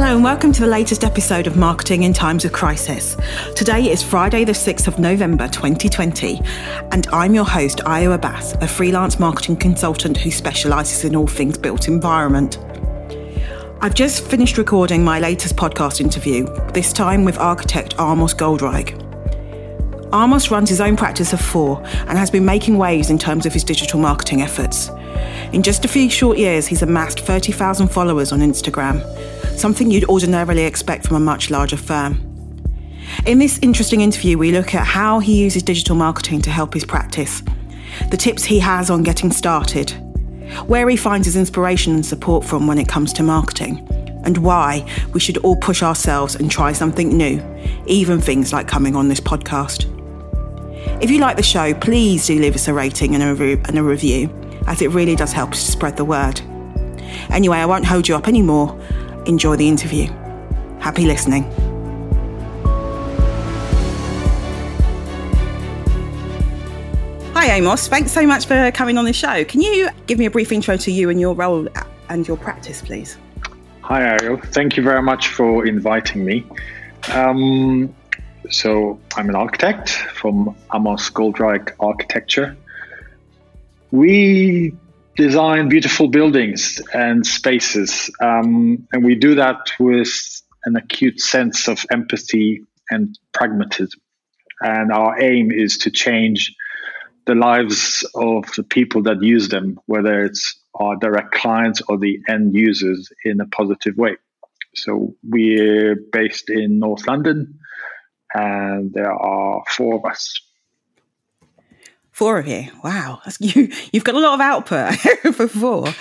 Hello and welcome to the latest episode of Marketing in Times of Crisis. Today is Friday, the 6th of November 2020, and I'm your host, Ayo Abbas, a freelance marketing consultant who specialises in all things built environment. I've just finished recording my latest podcast interview, this time with architect Amos Goldreich. Amos runs his own practice of four and has been making waves in terms of his digital marketing efforts. In just a few short years, he's amassed 30,000 followers on Instagram something you'd ordinarily expect from a much larger firm. In this interesting interview, we look at how he uses digital marketing to help his practice, the tips he has on getting started, where he finds his inspiration and support from when it comes to marketing, and why we should all push ourselves and try something new, even things like coming on this podcast. If you like the show, please do leave us a rating and a, re- and a review, as it really does help to spread the word. Anyway, I won't hold you up anymore enjoy the interview. Happy listening. Hi, Amos. Thanks so much for coming on the show. Can you give me a brief intro to you and your role and your practice, please? Hi, Ayo. Thank you very much for inviting me. Um, so, I'm an architect from Amos Goldreich Architecture. We design beautiful buildings and spaces. Um, and we do that with an acute sense of empathy and pragmatism. And our aim is to change the lives of the people that use them, whether it's our direct clients or the end users, in a positive way. So we're based in North London, and there are four of us. Four of you. Wow. That's, you, you've got a lot of output for four. Um,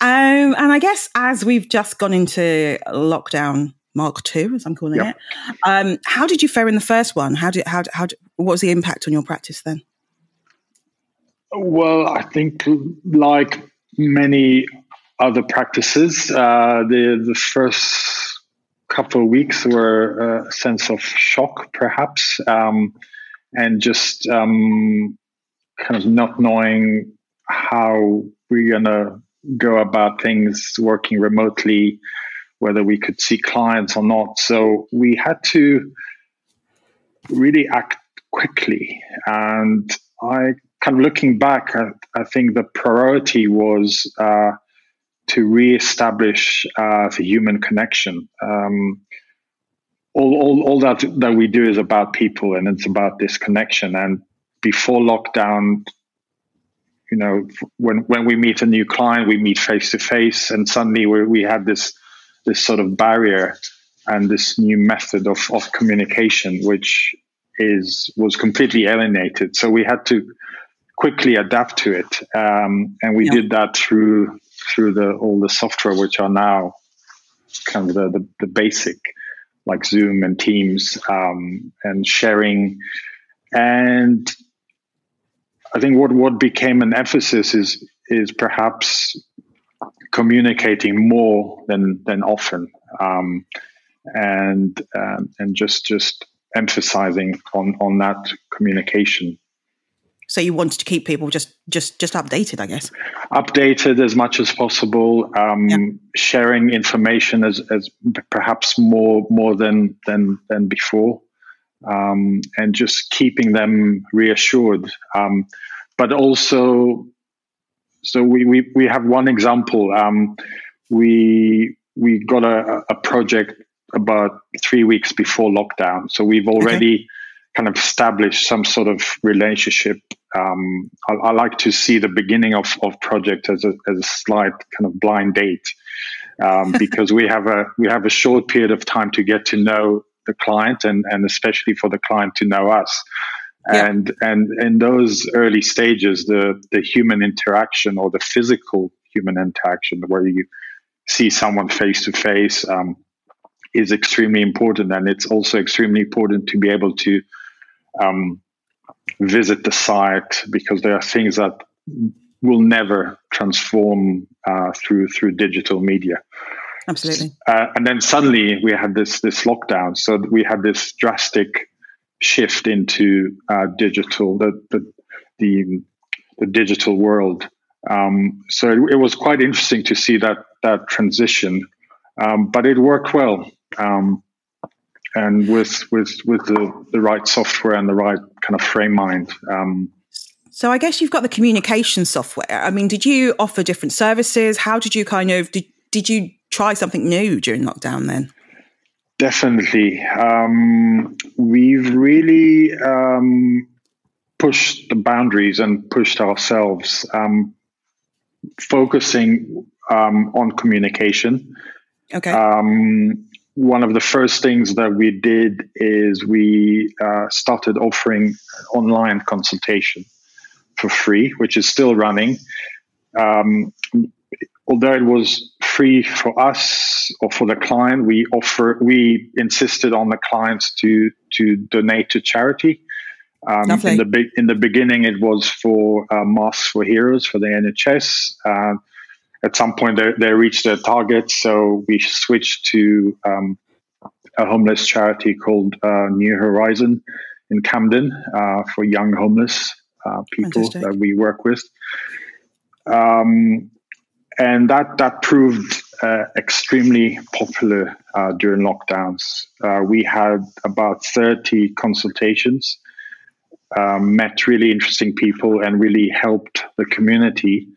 and I guess as we've just gone into lockdown Mark two, as I'm calling yep. it, um, how did you fare in the first one? How did, how, how, what was the impact on your practice then? Well, I think like many other practices, uh, the, the first couple of weeks were a sense of shock, perhaps. Um, and just um, kind of not knowing how we're going to go about things working remotely, whether we could see clients or not. So we had to really act quickly. And I kind of looking back, I, I think the priority was uh, to reestablish uh, the human connection. Um, all, all, all that that we do is about people and it's about this connection and before lockdown, you know, when when we meet a new client, we meet face to face, and suddenly we we had this this sort of barrier and this new method of of communication, which is was completely alienated. So we had to quickly adapt to it, um, and we yeah. did that through through the all the software, which are now kind of the the, the basic, like Zoom and Teams, um, and sharing. And I think what what became an emphasis is is perhaps communicating more than than often, um, and um, and just just emphasizing on on that communication. So you wanted to keep people just just just updated, I guess. Updated as much as possible, um, yeah. sharing information as as perhaps more more than than than before um, and just keeping them reassured. Um, but also, so we, we, we have one example. Um, we we got a, a project about three weeks before lockdown, so we've already okay. kind of established some sort of relationship. Um, I, I, like to see the beginning of of project as a as a slight kind of blind date. Um, because we have a we have a short period of time to get to know the client and, and especially for the client to know us. Yeah. And and in those early stages, the the human interaction or the physical human interaction, where you see someone face to face, is extremely important. And it's also extremely important to be able to um, visit the site because there are things that will never transform uh, through through digital media. Absolutely. Uh, and then suddenly we had this this lockdown, so we had this drastic shift into uh, digital, the, the the the, digital world. Um, so it, it, was quite interesting to see that that transition. um, but it worked well. Um, and with with with the, the right software and the right kind of frame mind. Um, so I guess you've got the communication software. I mean, did you offer different services? How did you kind of did did you try something new during lockdown then? Definitely, um, we've really um, pushed the boundaries and pushed ourselves, um, focusing um, on communication. Okay um, one of the first things that we did is we uh, started offering online consultation for free, which is still running. Um, although it was free for us or for the client, we offer we insisted on the clients to to donate to charity. Um, in the be- in the beginning, it was for uh, Masks for Heroes for the NHS. Uh, at some point they, they reached their target, so we switched to um, a homeless charity called uh, New Horizon in Camden uh, for young homeless uh, people Fantastic. that we work with. Um, and that that proved uh, extremely popular uh, during lockdowns. Uh, we had about 30 consultations, um, met really interesting people, and really helped the community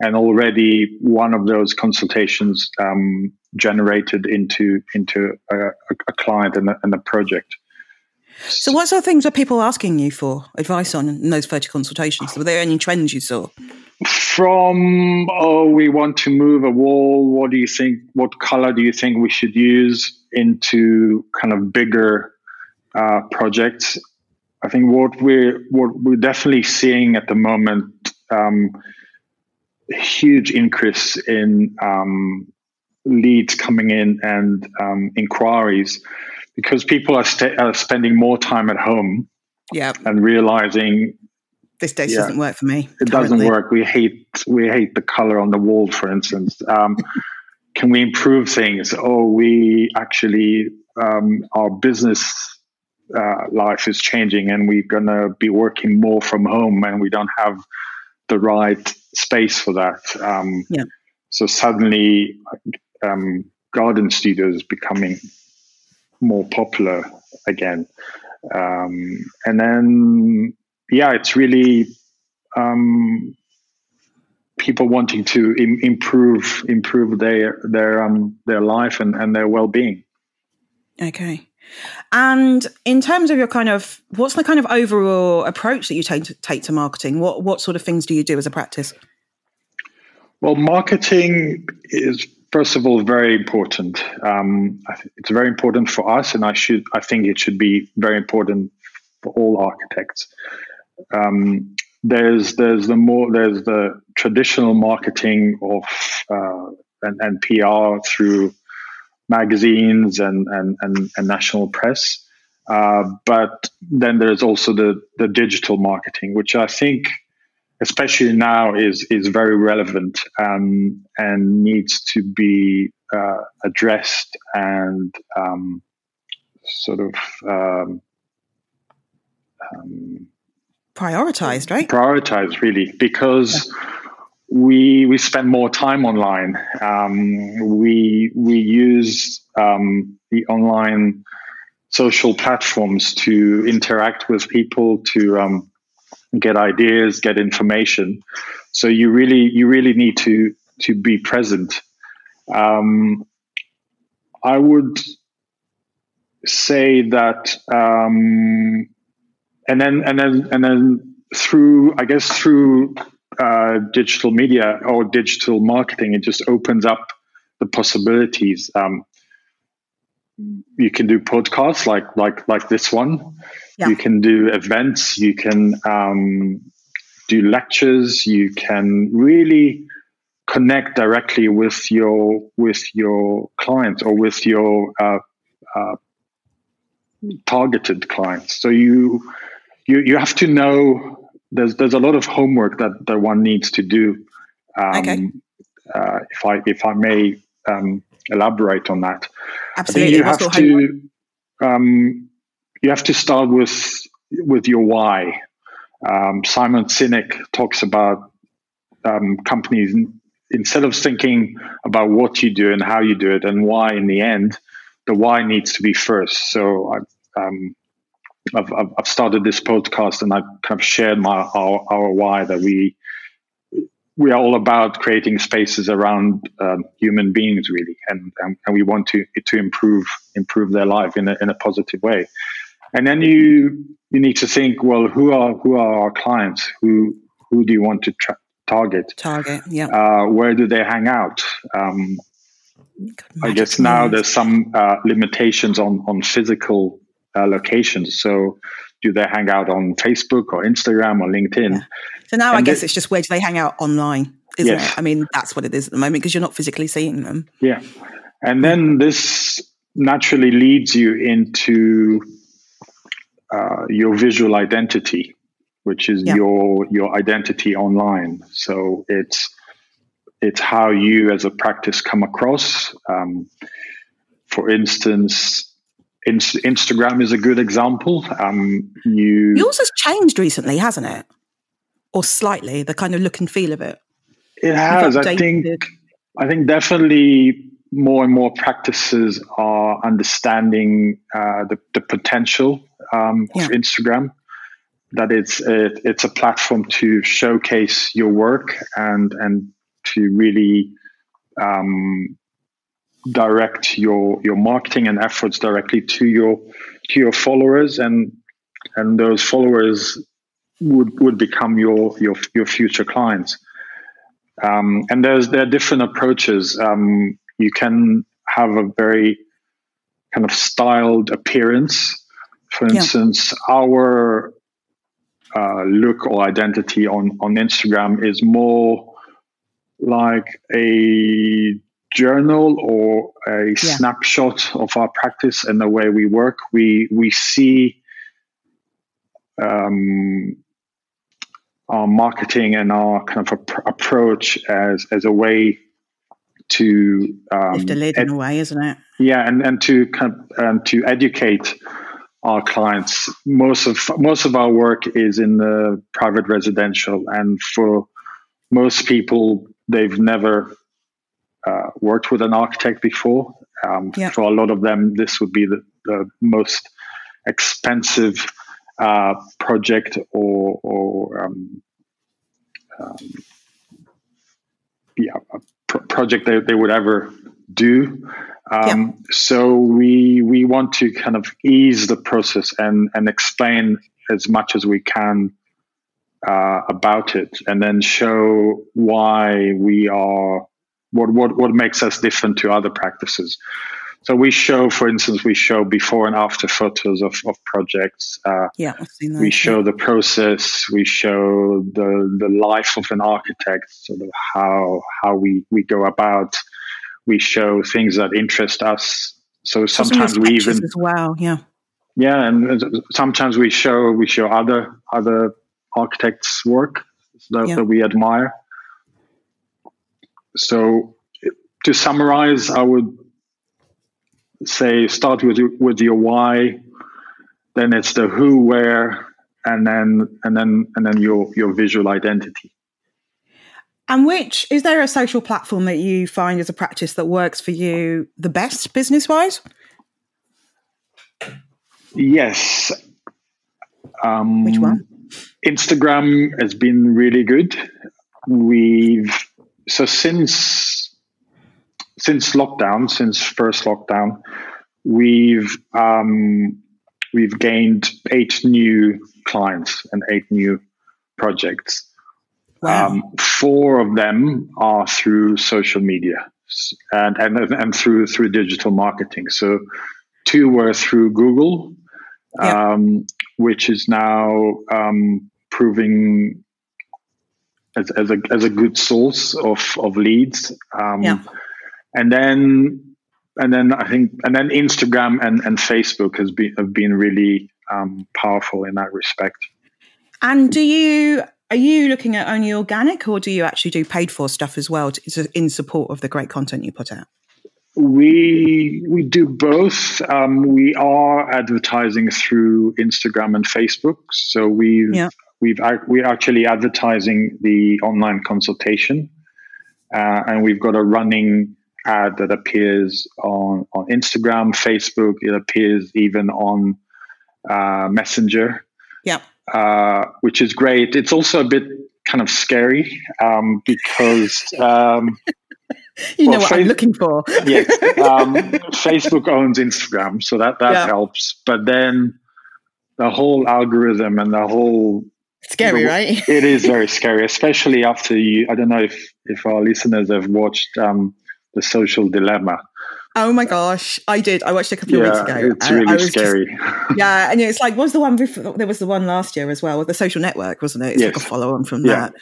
and already one of those consultations um, generated into into a, a client and a, and a, project. So, what sort of things are people asking you for advice on in those 30 consultations? Were there any trends you saw? From oh, we want to move a wall. What do you think? What color do you think we should use? Into kind of bigger uh, projects. I think what we're what we're definitely seeing at the moment. Um, huge increase in um, leads coming in and um, inquiries because people are, st- are, spending more time at home yeah. and realizing this day yeah, doesn't work for me. It currently. doesn't work. We hate we hate the color on the wall, for instance. Um, can we improve things? Oh, we actually um, our business uh, life is changing, and we're gonna be working more from home, and we don't have the right space for that. Um, yeah. So suddenly, um, garden studios becoming more popular again, um, and then yeah, it's really um, people wanting to Im- improve improve their their um, their life and, and their well being. Okay. And in terms of your kind of, what's the kind of overall approach that you take to, take to marketing? What what sort of things do you do as a practice? Well, marketing is first of all very important. Um, it's very important for us, and I should I think it should be very important for all architects. Um, there's there's the more there's the traditional marketing of uh, and, and PR through magazines and, and, and, and national press. Uh, but then there's also the, the digital marketing, which I think, especially now, is, is very relevant um, and needs to be uh, addressed and um, sort of um, um prioritized, right? Prioritized, really, because. Yeah we we spend more time online. Um, we we use um, the online social platforms to interact with people to um, get ideas, get information. So you really you really need to to be present. Um, I would say that, um, and then and then and then through I guess through uh, digital media or digital marketing. It just opens up the possibilities. Um, you can do podcasts like like like this one. Yeah. You can do events. You can um, do lectures. You can really connect directly with your with your clients or with your uh, uh, targeted clients. So you you you have to know there's there's a lot of homework that, that one needs to do. Um, okay. Uh, if I if I may um, elaborate on that, absolutely. you have to um, you have to start with with your why. Um, Simon Sinek talks about um, companies instead of thinking about what you do and how you do it and why in the end, the why needs to be first. So I, um, I've, I've started this podcast and I've kind of shared my our, our why that we we are all about creating spaces around um, human beings really and, and, and we want to to improve improve their life in a, in a positive way and then you you need to think well who are who are our clients who who do you want to tra- target target yeah uh, where do they hang out um, I guess now there's some uh, limitations on on physical uh, locations. So, do they hang out on Facebook or Instagram or LinkedIn? Yeah. So now and I guess it's just where do they hang out online, isn't yes. it? I mean, that's what it is at the moment because you're not physically seeing them. Yeah, and then this naturally leads you into uh, your visual identity, which is yeah. your your identity online. So it's it's how you as a practice come across. Um, for instance, Instagram is a good example. Um, you yours has changed recently, hasn't it? Or slightly, the kind of look and feel of it. It has. I think. I think definitely more and more practices are understanding uh, the, the potential um, yeah. of Instagram. That it's it, it's a platform to showcase your work and and to really um, direct your your marketing and efforts directly to your to your followers and and those followers would would become your your your future clients um, and there's there are different approaches um, you can have a very kind of styled appearance for instance yeah. our uh, look or identity on on instagram is more like a journal or a yeah. snapshot of our practice and the way we work, we we see um, our marketing and our kind of ap- approach as as a way to um, lift the lid ed- in a way, isn't it? Yeah, and and to kind of, um, to educate our clients. Most of most of our work is in the private residential, and for most people, they've never uh, worked with an architect before. Um, yeah. For a lot of them, this would be the, the most expensive uh, project or, or um, um, yeah, a project they, they would ever do. Um, yeah. So we we want to kind of ease the process and and explain as much as we can uh, about it, and then show why we are what what what makes us different to other practices. So we show, for instance, we show before and after photos of, of projects. Uh, yeah. We show the process. We show the the life of an architect, sort of how how we we go about. We show things that interest us. So sometimes we even as well, yeah, yeah, and sometimes we show we show other other architects' work that, yeah. that we admire. So to summarize, I would say start with with your why, then it's the who, where, and then and then and then your your visual identity. And which is there a social platform that you find as a practice that works for you the best business wise? Yes. Um, which one? Instagram has been really good. We've so since since lockdown, since first lockdown, we've um, we've gained eight new clients and eight new projects. Wow. Um, four of them are through social media and, and and through through digital marketing. So two were through Google, yeah. um, which is now um, proving as, as a as a good source of of leads. Um, yeah. And then and then I think and then Instagram and, and Facebook has been have been really um, powerful in that respect. And do you are you looking at only organic, or do you actually do paid for stuff as well to, in support of the great content you put out? We we do both. Um, we are advertising through Instagram and Facebook. So we yeah we've we're actually advertising the online consultation, uh, and we've got a running ad that appears on on Instagram, Facebook. It appears even on uh, Messenger. Yeah. Uh, which is great. It's also a bit kind of scary um, because um, you know what I'm looking for. yeah, um, Facebook owns Instagram, so that that yeah. helps. But then the whole algorithm and the whole scary, right? it is very scary, especially after you. I don't know if if our listeners have watched um, the Social Dilemma. Oh my gosh, I did. I watched it a couple of weeks ago. It's really scary. Just, yeah, and it's like, was the one before? There was the one last year as well, with the Social Network, wasn't it? It's yes. like a follow on from yeah. that.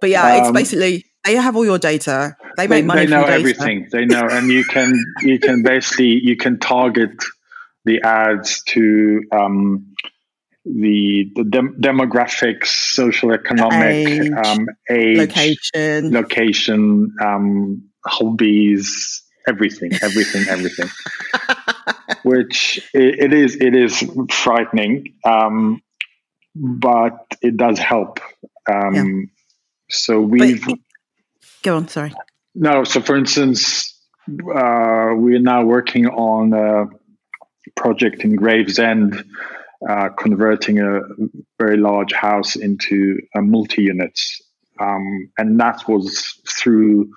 But yeah, um, it's basically they have all your data. They make they, money. They know everything. They know, and you can you can basically you can target the ads to um, the the dem- demographics, social economic age, um, age location, location, um, hobbies, everything, everything, everything. Which it, it is it is frightening, um, but it does help. Um, yeah. So we've but, go on. Sorry. No. So, for instance, uh, we're now working on a project in Gravesend, uh, converting a very large house into a multi-units, um, and that was through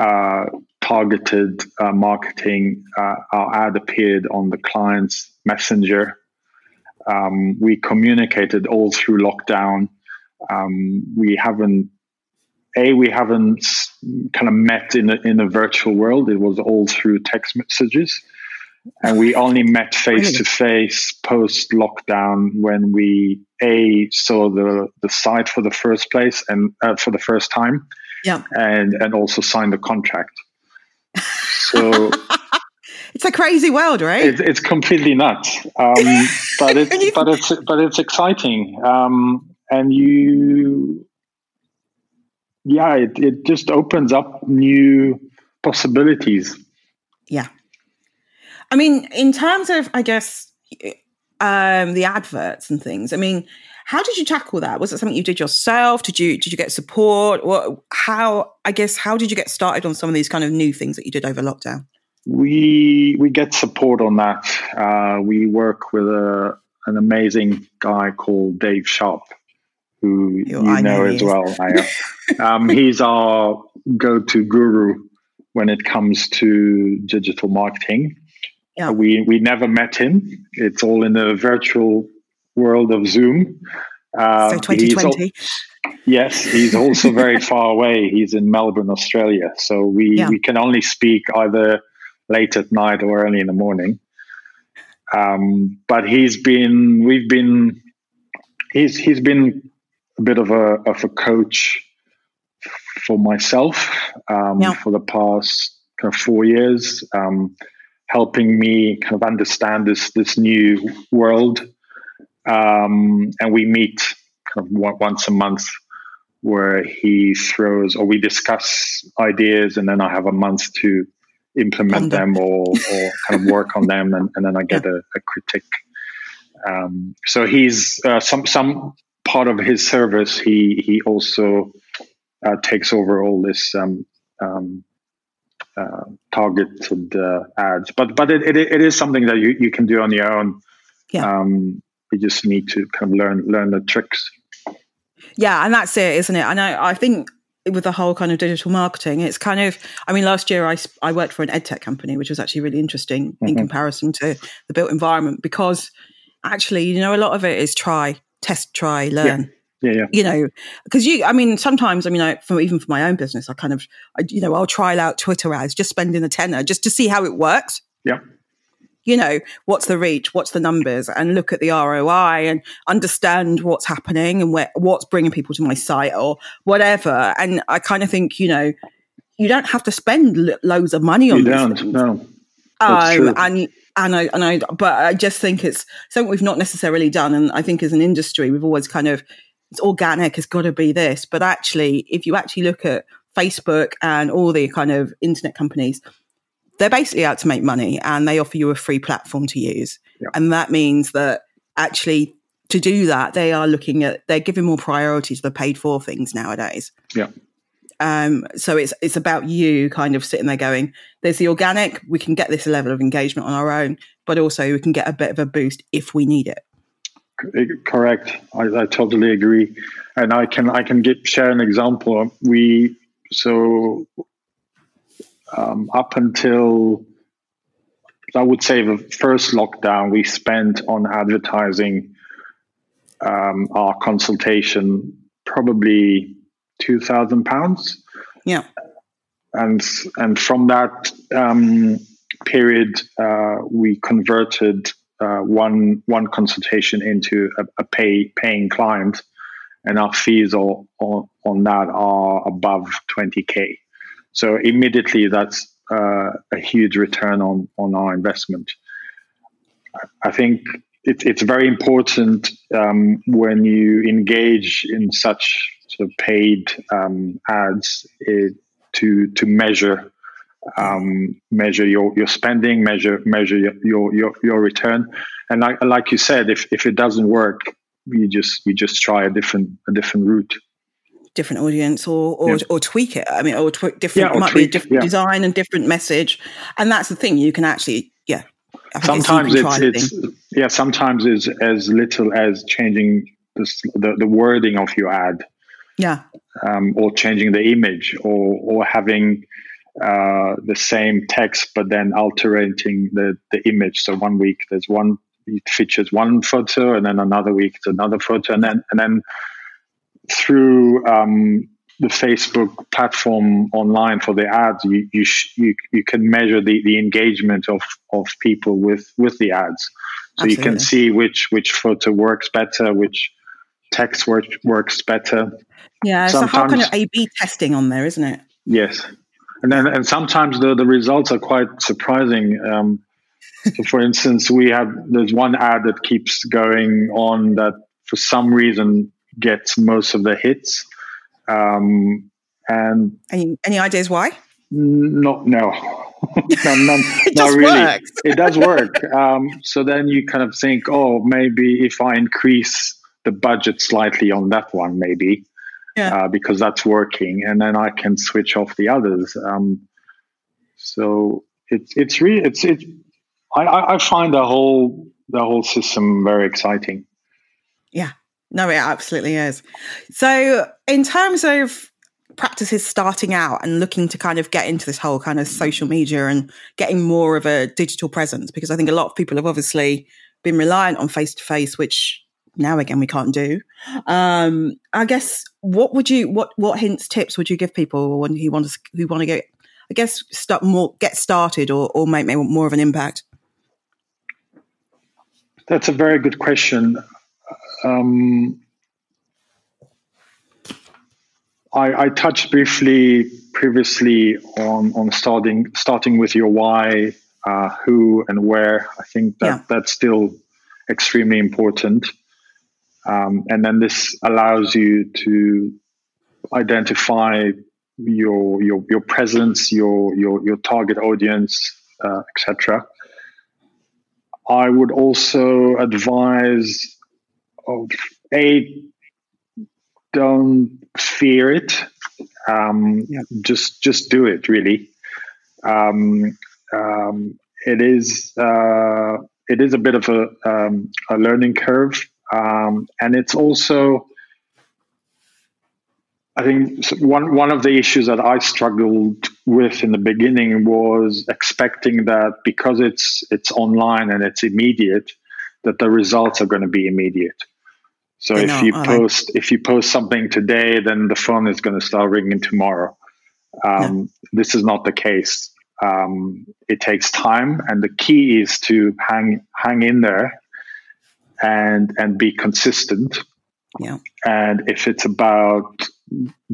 uh, targeted uh, marketing. Uh, our ad appeared on the client's messenger. Um, we communicated all through lockdown. Um, we haven't a we haven't kind of met in a, in a virtual world. It was all through text messages, and we only met face to face post lockdown when we a saw the the site for the first place and uh, for the first time, yeah, and and also signed the contract. So. it's a crazy world, right? It, it's completely nuts, um, but it's but it's but it's exciting, um, and you yeah, it, it just opens up new possibilities. Yeah. I mean, in terms of, I guess, um, the adverts and things, I mean, how did you tackle that? Was it something you did yourself? Did you did you get support? What how I guess how did you get started on some of these kind of new things that you did over lockdown? We we get support on that. Uh, we work with a, an amazing guy called Dave Sharp, who you, you know, as well. um, he's our go-to guru when it comes to digital marketing. Yeah. We we never met him. It's all in the virtual world of Zoom. Uh, so 2020. yes, he's also very far away. He's in Melbourne, Australia. So we, yeah. we can only speak either late at night or early in the morning. Um, but he's been, we've been, he's he's been a bit of a of a coach for myself um, yeah. for the past kind of four years, um, helping me kind of understand this this new world. Um, and we meet kind of once a month where he throws or we discuss ideas and then I have a month to implement them or, or kind of work on them and, and then I get yeah. a, a critique. Um, so he's uh, some some part of his service, he he also uh, takes over all this um, um, uh, targeted uh, ads. But but it, it, it is something that you, you can do on your own. Yeah. You just need to kind of learn learn the tricks. Yeah, and that's it, isn't it? And I, I think with the whole kind of digital marketing, it's kind of, I mean, last year I, I worked for an edtech company, which was actually really interesting mm-hmm. in comparison to the built environment because actually, you know, a lot of it is try, test, try, learn. Yeah. Yeah, yeah. You know, because you, I mean, sometimes, I mean, I, for, even for my own business, I kind of, I, you know, I'll trial out Twitter ads, just spending a tenner just to see how it works. Yeah. You know, what's the reach, what's the numbers, and look at the ROI and understand what's happening and where, what's bringing people to my site or whatever. And I kind of think, you know, you don't have to spend lo- loads of money on. You don't, things. no. Um, and and I and I but I just think it's something we've not necessarily done and I think as an industry we've always kind of it's organic it's got to be this but actually if you actually look at Facebook and all the kind of internet companies they're basically out to make money and they offer you a free platform to use yeah. and that means that actually to do that they are looking at they're giving more priority to the paid for things nowadays yeah Um, so it's it's about you kind of sitting there going, "There's the organic. We can get this level of engagement on our own, but also we can get a bit of a boost if we need it." Correct. I, I totally agree, and I can I can get share an example. We so um, up until I would say the first lockdown, we spent on advertising um, our consultation probably two thousand pounds. Yeah, and and from that um, period, uh, we converted uh, one one consultation into a, a, pay paying client, and our fees on on that are above twenty k. So immediately, that's uh, a huge return on on our investment. I think it, it's very important um, when you engage in such sort of paid um, ads it, to to measure um, measure your, your spending, measure measure your, your your return, and like, like you said, if, if it doesn't work, you just you just try a different a different route, different audience, or or, yeah. or tweak it. I mean, or tw- different yeah, or might tweak, be a different yeah. design and different message, and that's the thing. You can actually, yeah. Sometimes it's, it's yeah. Sometimes it's as little as changing the, the, the wording of your ad, yeah, um, or changing the image, or or having uh, the same text but then altering the, the image. So one week there's one it features one photo, and then another week it's another photo, and then and then through um, the Facebook platform online for the ads, you you sh- you, you can measure the, the engagement of, of people with with the ads. So Absolutely. you can see which which photo works better, which text work, works better. Yeah, Sometimes, it's a whole kind of A/B testing on there, isn't it? Yes, and then and sometimes the the results are quite surprising. Um, so, for instance, we have there's one ad that keeps going on that for some reason gets most of the hits. Um, and any any ideas why? Not no. no, no, it not really. It does work. Um, so then you kind of think, oh, maybe if I increase the budget slightly on that one, maybe yeah. uh, because that's working, and then I can switch off the others. Um, so it's it's really it's it. I, I find the whole the whole system very exciting. Yeah, no, it absolutely is. So, in terms of practices starting out and looking to kind of get into this whole kind of social media and getting more of a digital presence, because I think a lot of people have obviously been reliant on face to face, which now again we can't do. Um, I guess what would you what what hints tips would you give people when who want to who want to get I guess start more get started or or make, make more of an impact? That's a very good question. Um, I, I, touched briefly previously on on starting starting with your why, uh, who, and where. I think that yeah. that's still extremely important. Um, and then this allows you to identify your your your presence, your your your target audience, uh, etc. I would also advise of a don't fear it. Um, yeah. Just just do it. Really, um, um, it is uh, it is a bit of a, um, a learning curve um, and it's also, I think one one of the issues that I struggled with in the beginning was expecting that because it's it's online and it's immediate, that the results are going to be immediate. So if know, you post if you post something today, then the phone is going to start ringing tomorrow. Um, yeah. This is not the case. Um, it takes time, and the key is to hang hang in there and and be consistent. Yeah. And if it's about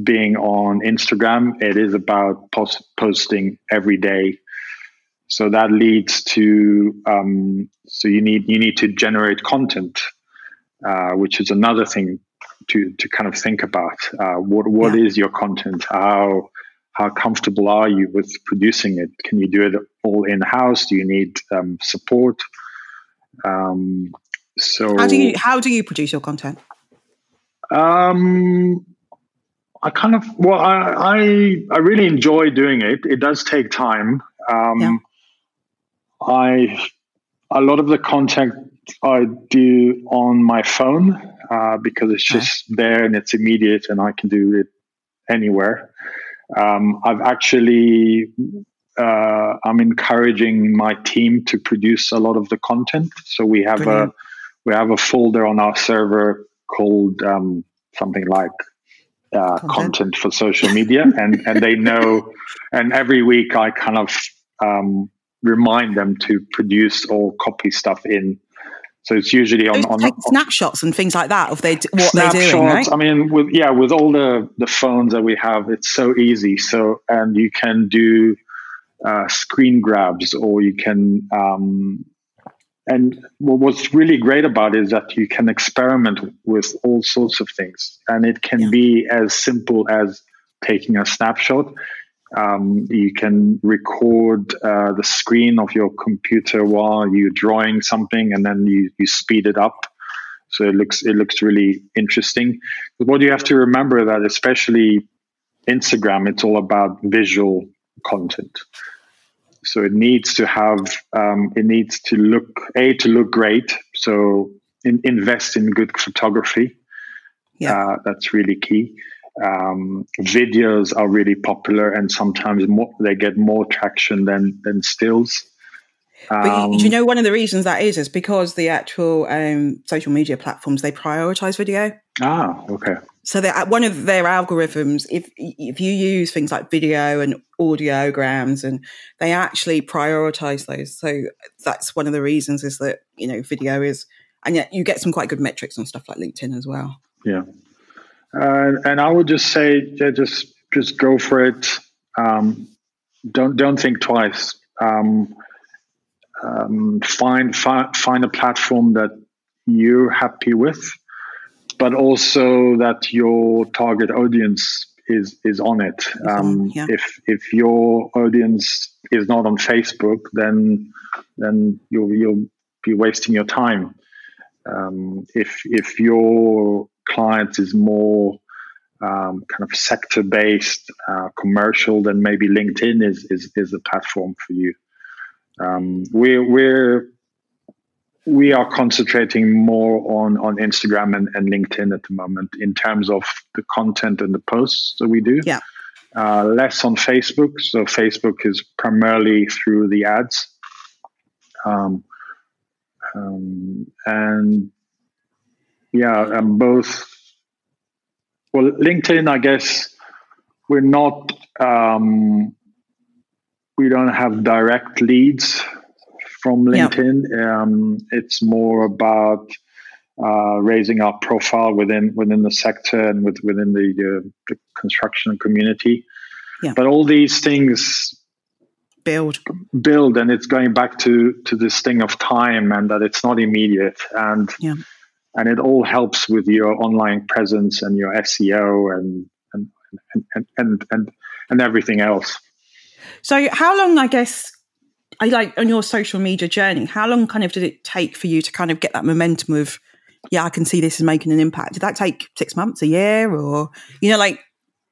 being on Instagram, it is about post- posting every day. So that leads to um, so you need you need to generate content, uh, which is another thing to to kind of think about. Uh, what what yeah. is your content? How how comfortable are you with producing it? Can you do it all in house? Do you need um, support? Um, so how do you how do you produce your content? Um, I kind of well, I, I I really enjoy doing it. It does take time. Um, yeah. I a lot of the content I do on my phone uh, because it's just there and it's immediate and I can do it anywhere. Um, I've actually uh, I'm encouraging my team to produce a lot of the content. So we have Brilliant. a we have a folder on our server called um, something like uh, content. content. for social media, and and they know. And every week I kind of um, remind them to produce or copy stuff in. So it's usually on, on, on snapshots and things like that of they what they're doing. Right? I mean, with yeah, with all the the phones that we have, it's so easy. So and you can do uh, screen grabs, or you can. Um, and what's really great about it is that you can experiment with all sorts of things, and it can yeah. be as simple as taking a snapshot um, you can record uh, the screen of your computer while you're drawing something, and then you, you speed it up. So it looks it looks really interesting. But what you have to remember that especially Instagram, it's all about visual content. So it needs to have um, it needs to look a to look great. So in, invest in good photography. Yeah, uh, that's really key um, videos are really popular and sometimes more, they get more traction than than stills. Um, do you know one of the reasons that is is because the actual um, social media platforms they prioritize video. Ah, okay. So one of their algorithms, if if you use things like video and audiograms, and they actually prioritize those. So that's one of the reasons is that you know video is, and yet you get some quite good metrics on stuff like LinkedIn as well. Yeah. Uh, and I would just say, yeah, just just go for it. Um, don't don't think twice. Um, um, find, find find a platform that you're happy with, but also that your target audience is is on it. Um, yeah. If if your audience is not on Facebook, then then you'll you'll be wasting your time. Um, if if your clients is more um, kind of sector based uh, commercial, then maybe LinkedIn is is, is the platform for you. Um, we're we're we are concentrating more on on Instagram and, and LinkedIn at the moment in terms of the content and the posts that we do. Yeah. Uh, less on Facebook. So Facebook is primarily through the ads. Um, um, and yeah, and both. Well, LinkedIn, I guess we're not. Um, we don't have direct leads from LinkedIn. Yeah. Um, it's more about uh, raising our profile within within the sector and with, within the, uh, the construction community. Yeah. But all these things build build and it's going back to to this thing of time and that it's not immediate and yeah and it all helps with your online presence and your SEO and and and and and, and everything else. So, how long, I guess, I like on your social media journey? How long kind of did it take for you to kind of get that momentum of, yeah, I can see this is making an impact? Did that take six months, a year, or you know, like,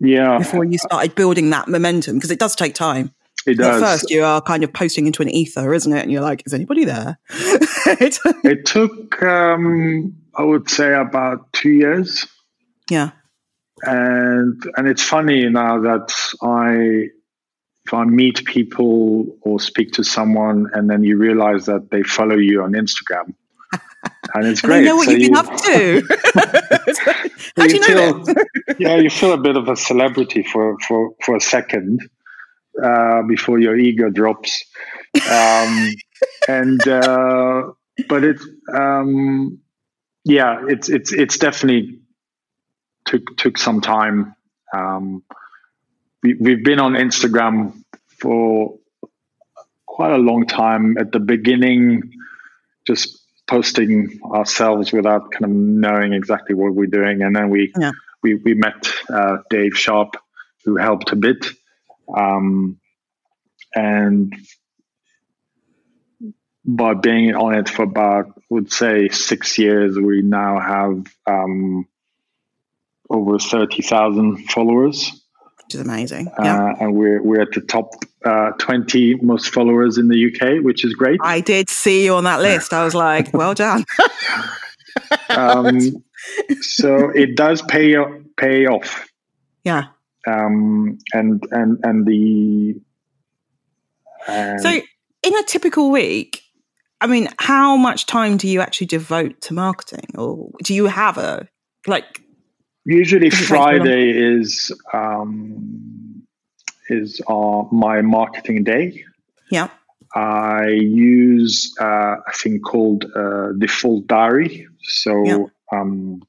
yeah, before you started building that momentum? Because it does take time. It does. At first, you are kind of posting into an ether, isn't it? And you're like, is anybody there? it took um, I would say about two years. Yeah. And and it's funny now that I if I meet people or speak to someone and then you realize that they follow you on Instagram. And it's great. I know what so you've you, been up to. How do you, you know feel, yeah, you feel a bit of a celebrity for, for, for a second uh, before your ego drops. Um, and uh, but it's um, yeah, it's it's it's definitely took took some time. Um, we, we've been on Instagram for quite a long time. At the beginning, just posting ourselves without kind of knowing exactly what we're doing, and then we yeah. we we met uh, Dave Sharp, who helped a bit, um, and by being on it for about, I would say, six years, we now have um, over thirty thousand followers, which is amazing. Uh, yeah. and we're we're at the top uh, twenty most followers in the UK, which is great. I did see you on that list. I was like, well done. um, so it does pay pay off. Yeah. Um, and and and the so in a typical week, I mean, how much time do you actually devote to marketing, or do you have a like? Usually, Friday is um, is uh, my marketing day. Yeah. I use uh, a thing called uh, Default Diary. So yeah. um,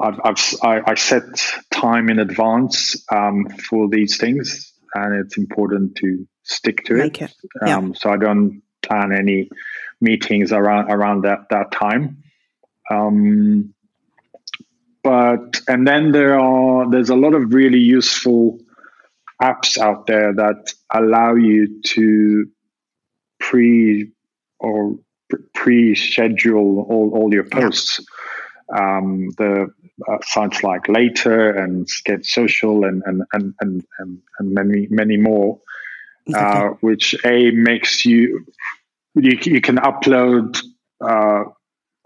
I've, I've I, I, set time in advance um, for these things, and it's important to stick to Make it. it. Yeah. Um, so I don't plan any meetings around around that that time. Um, but and then there are there's a lot of really useful apps out there that allow you to pre or pre-schedule all, all your posts. Um, the uh, sites like Later and Get Social and and, and, and, and, many many more, uh, which a makes you you, you can upload uh,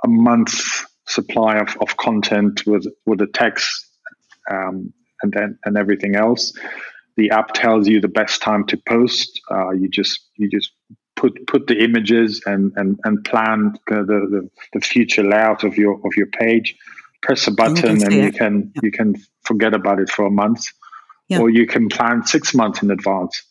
a month's supply of, of content with with the text um, and then and everything else. The app tells you the best time to post. Uh, you just you just put put the images and and and plan the, the, the future layout of your of your page. Press a button and you can yeah. you can forget about it for a month, yeah. or you can plan six months in advance.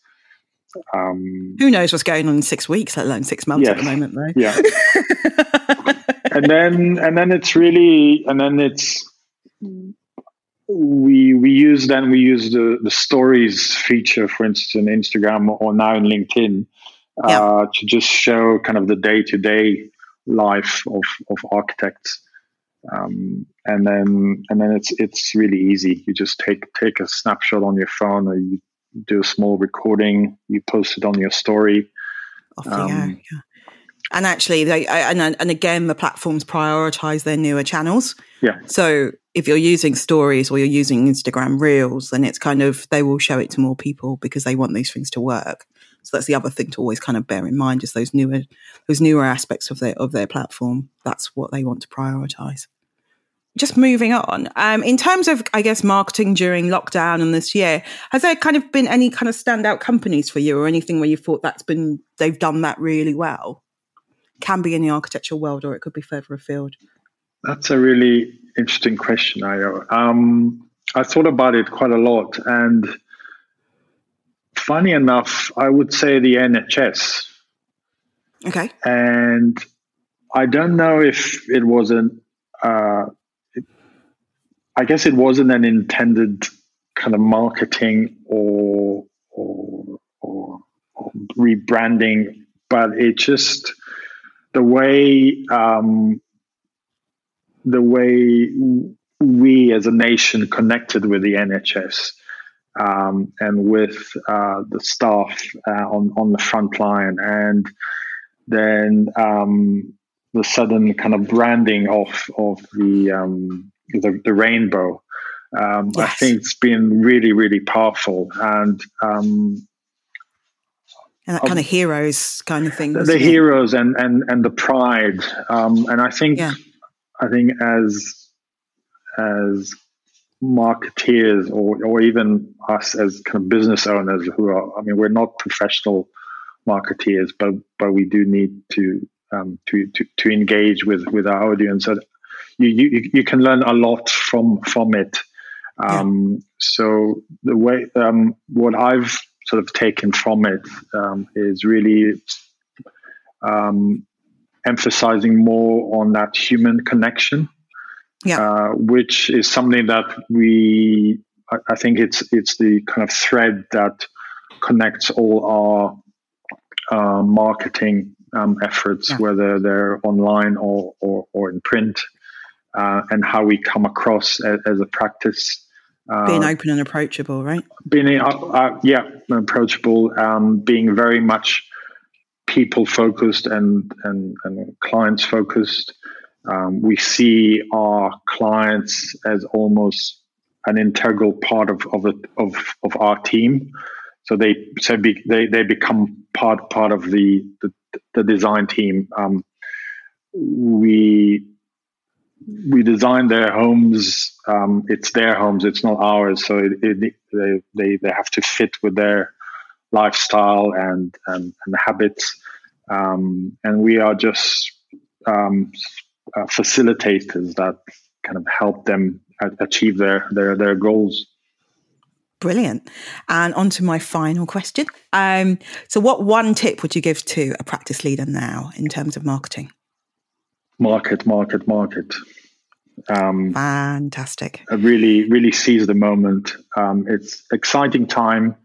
Um, Who knows what's going on in six weeks, let alone six months yes, at the moment, though. Yeah. and then and then it's really and then it's we we use then we use the the stories feature, for instance, in Instagram or now in LinkedIn, uh, yeah. to just show kind of the day to day life of of architects. Um, and then and then it's it's really easy. You just take take a snapshot on your phone, or you do a small recording, you post it on your story. Off um, yeah. And actually, they and and again, the platforms prioritize their newer channels. Yeah. So if you're using stories or you're using Instagram Reels, then it's kind of they will show it to more people because they want these things to work. So that's the other thing to always kind of bear in mind is those newer those newer aspects of their of their platform. That's what they want to prioritize just moving on, um, in terms of, I guess, marketing during lockdown and this year, has there kind of been any kind of standout companies for you or anything where you thought that's been, they've done that really well? Can be in the architectural world or it could be further afield. That's a really interesting question, Ayo. Um, I thought about it quite a lot. And funny enough, I would say the NHS. Okay. And I don't know if it was an uh, I guess it wasn't an intended kind of marketing or or, or, or rebranding, but it just the way um, the way we as a nation connected with the NHS um, and with uh, the staff uh, on on the front line, and then um, the sudden kind of branding of of the um, the, the rainbow. Um, yes. I think it's been really, really powerful. And um, and that kind of heroes kind of thing. The, heroes and, and, and the pride. Um, and I think, yeah. I think as, as marketeers or, or even us as kind of business owners who are, I mean, we're not professional marketeers, but, but we do need to, um, to, to, to engage with, with our audience you, you, you can learn a lot from from it. Um, yeah. So the way um, what I've sort of taken from it um, is really um, emphasizing more on that human connection, yeah. uh, which is something that we I, I think it's it's the kind of thread that connects all our uh, marketing um, efforts, yeah. whether they're online or, or, or in print uh, and how we come across as, as a practice. Uh, being open and approachable, right? Being, uh, uh yeah, approachable, um, being very much people focused and, and, and clients focused. Um, we see our clients as almost an integral part of of, of, of our team. So they so be, they they become part part of the the, the design team. Um, we we design their homes. Um, it's their homes. It's not ours. So it, it, they, they they have to fit with their lifestyle and and, and habits. Um, and we are just um, uh, facilitators that kind of help them achieve their their their goals. Brilliant. And on to my final question. Um, so, what one tip would you give to a practice leader now in terms of marketing? Market, market, market. Um, Fantastic. Really, really seize the moment. Um, it's exciting time,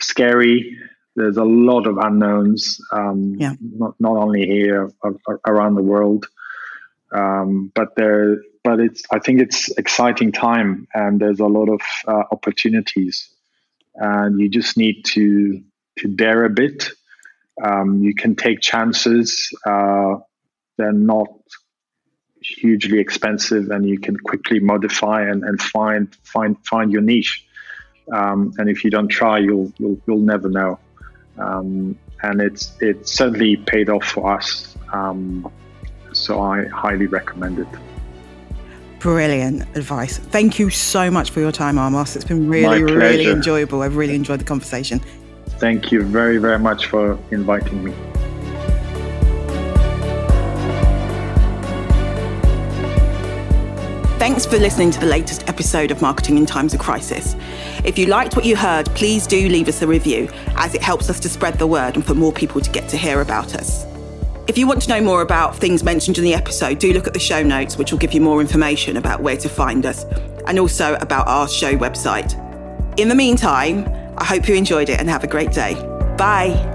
scary. There's a lot of unknowns. Um, yeah. Not not only here, around the world. Um, but there, but it's I think it's exciting time, and there's a lot of uh, opportunities, and you just need to to dare a bit. Um, you can take chances. Uh, they're not hugely expensive, and you can quickly modify and, and find find find your niche. Um, and if you don't try, you'll you'll, you'll never know. Um, and it's it's certainly paid off for us. Um, so I highly recommend it. Brilliant advice. Thank you so much for your time, Amos. It's been really, really enjoyable. I've really enjoyed the conversation. Thank you very, very much for inviting me. Thanks for listening to the latest episode of Marketing in Times of Crisis. If you liked what you heard, please do leave us a review, as it helps us to spread the word and for more people to get to hear about us. If you want to know more about things mentioned in the episode, do look at the show notes, which will give you more information about where to find us and also about our show website. In the meantime, I hope you enjoyed it and have a great day. Bye.